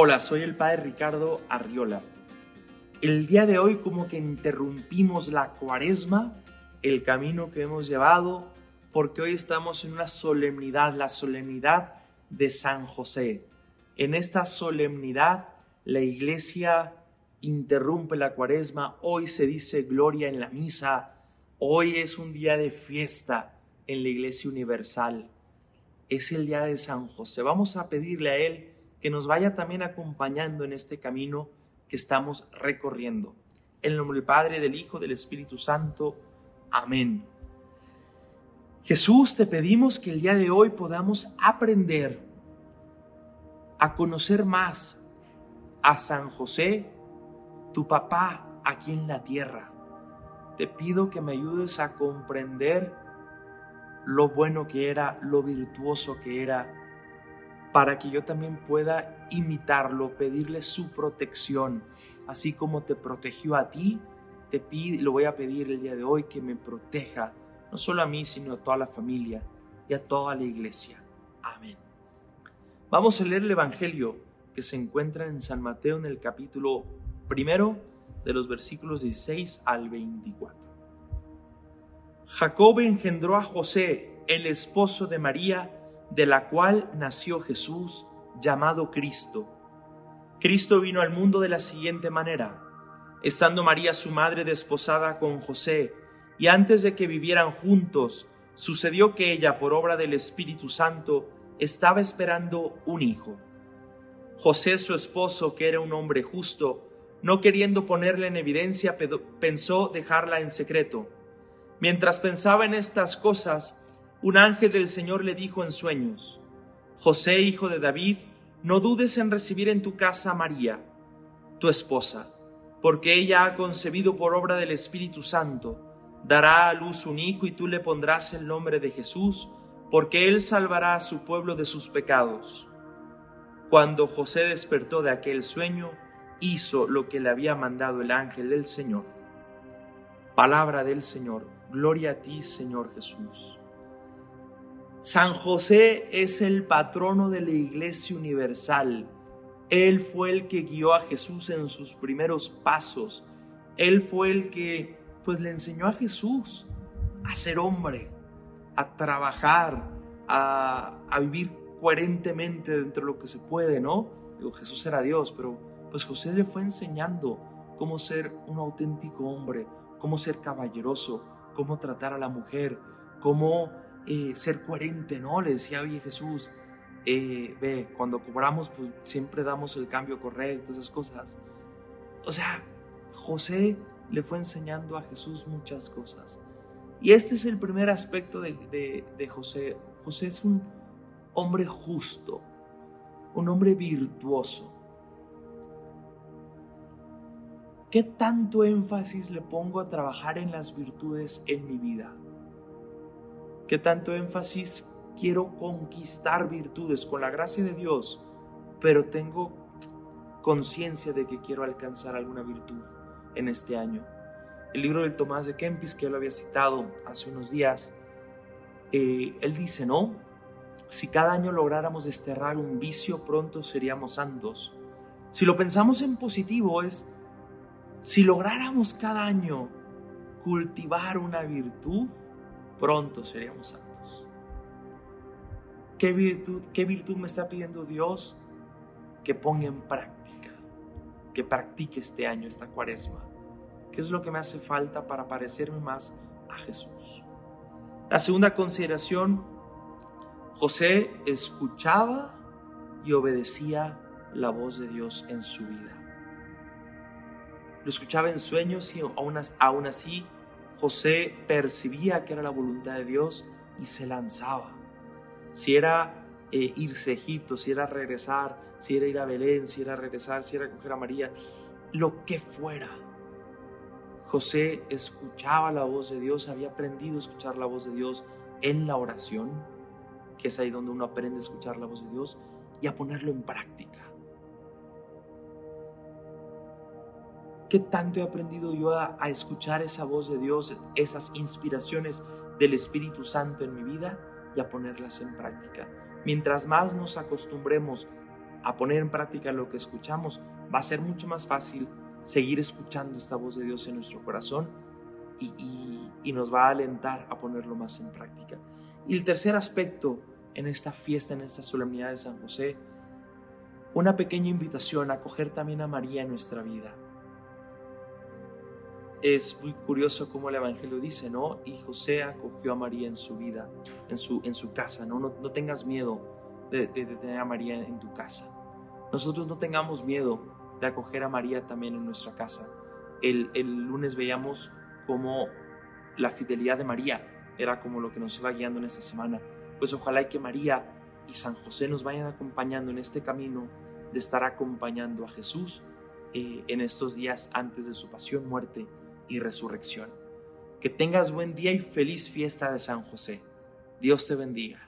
Hola, soy el padre Ricardo Arriola. El día de hoy como que interrumpimos la cuaresma, el camino que hemos llevado, porque hoy estamos en una solemnidad, la solemnidad de San José. En esta solemnidad la iglesia interrumpe la cuaresma, hoy se dice gloria en la misa, hoy es un día de fiesta en la iglesia universal. Es el día de San José. Vamos a pedirle a él que nos vaya también acompañando en este camino que estamos recorriendo. En el nombre del Padre, del Hijo, del Espíritu Santo. Amén. Jesús, te pedimos que el día de hoy podamos aprender a conocer más a San José, tu papá aquí en la tierra. Te pido que me ayudes a comprender lo bueno que era, lo virtuoso que era, para que yo también pueda imitarlo, pedirle su protección, así como te protegió a ti, te pido, lo voy a pedir el día de hoy que me proteja, no solo a mí, sino a toda la familia y a toda la iglesia. Amén. Vamos a leer el Evangelio que se encuentra en San Mateo en el capítulo primero de los versículos 16 al 24. Jacob engendró a José, el esposo de María, de la cual nació Jesús, llamado Cristo. Cristo vino al mundo de la siguiente manera. Estando María su madre desposada con José, y antes de que vivieran juntos, sucedió que ella, por obra del Espíritu Santo, estaba esperando un hijo. José, su esposo, que era un hombre justo, no queriendo ponerle en evidencia, pensó dejarla en secreto. Mientras pensaba en estas cosas, un ángel del Señor le dijo en sueños, José, hijo de David, no dudes en recibir en tu casa a María, tu esposa, porque ella ha concebido por obra del Espíritu Santo, dará a luz un hijo y tú le pondrás el nombre de Jesús, porque él salvará a su pueblo de sus pecados. Cuando José despertó de aquel sueño, hizo lo que le había mandado el ángel del Señor. Palabra del Señor, gloria a ti, Señor Jesús. San José es el patrono de la Iglesia Universal. Él fue el que guió a Jesús en sus primeros pasos. Él fue el que pues le enseñó a Jesús a ser hombre, a trabajar, a, a vivir coherentemente dentro de lo que se puede, ¿no? Digo, Jesús era Dios, pero pues José le fue enseñando cómo ser un auténtico hombre, cómo ser caballeroso, cómo tratar a la mujer, cómo eh, ser coherente, ¿no? Le decía, oye Jesús, eh, ve, cuando cobramos, pues siempre damos el cambio correcto, esas cosas. O sea, José le fue enseñando a Jesús muchas cosas. Y este es el primer aspecto de, de José. José es un hombre justo, un hombre virtuoso. ¿Qué tanto énfasis le pongo a trabajar en las virtudes en mi vida? ¿Qué tanto énfasis quiero conquistar virtudes con la gracia de Dios, pero tengo conciencia de que quiero alcanzar alguna virtud en este año? El libro del Tomás de Kempis, que él lo había citado hace unos días, eh, él dice, ¿no? Si cada año lográramos desterrar un vicio, pronto seríamos santos. Si lo pensamos en positivo, es, si lográramos cada año cultivar una virtud, pronto seríamos santos. ¿Qué virtud, ¿Qué virtud me está pidiendo Dios? Que ponga en práctica, que practique este año, esta cuaresma. ¿Qué es lo que me hace falta para parecerme más a Jesús? La segunda consideración, José escuchaba y obedecía la voz de Dios en su vida. Lo escuchaba en sueños y aún así José percibía que era la voluntad de Dios y se lanzaba. Si era eh, irse a Egipto, si era regresar, si era ir a Belén, si era regresar, si era coger a María, lo que fuera. José escuchaba la voz de Dios, había aprendido a escuchar la voz de Dios en la oración, que es ahí donde uno aprende a escuchar la voz de Dios y a ponerlo en práctica. ¿Qué tanto he aprendido yo a, escuchar esa voz de Dios, esas inspiraciones del Espíritu Santo en mi vida y a ponerlas en práctica? Mientras más nos acostumbremos a poner en práctica lo que escuchamos, va a ser mucho más fácil seguir escuchando esta voz de Dios en nuestro corazón y, y nos va a alentar a ponerlo más en práctica. Y el tercer aspecto en esta fiesta, en esta solemnidad de San José, una pequeña invitación a acoger también a María en nuestra vida. Es muy curioso cómo el Evangelio dice, ¿no? Y José acogió a María en su vida, en su, en su casa, ¿no? No, tengas miedo de, tener a María en tu casa. Nosotros no tengamos miedo de acoger a María también en nuestra casa. El, el lunes veíamos cómo la fidelidad de María era como lo que nos iba guiando en esta semana. Pues ojalá que María y San José nos vayan acompañando en este camino de estar acompañando a Jesús eh, en estos días antes de su pasión, muerte y resurrección. Que tengas buen día y feliz fiesta de San José. Dios te bendiga.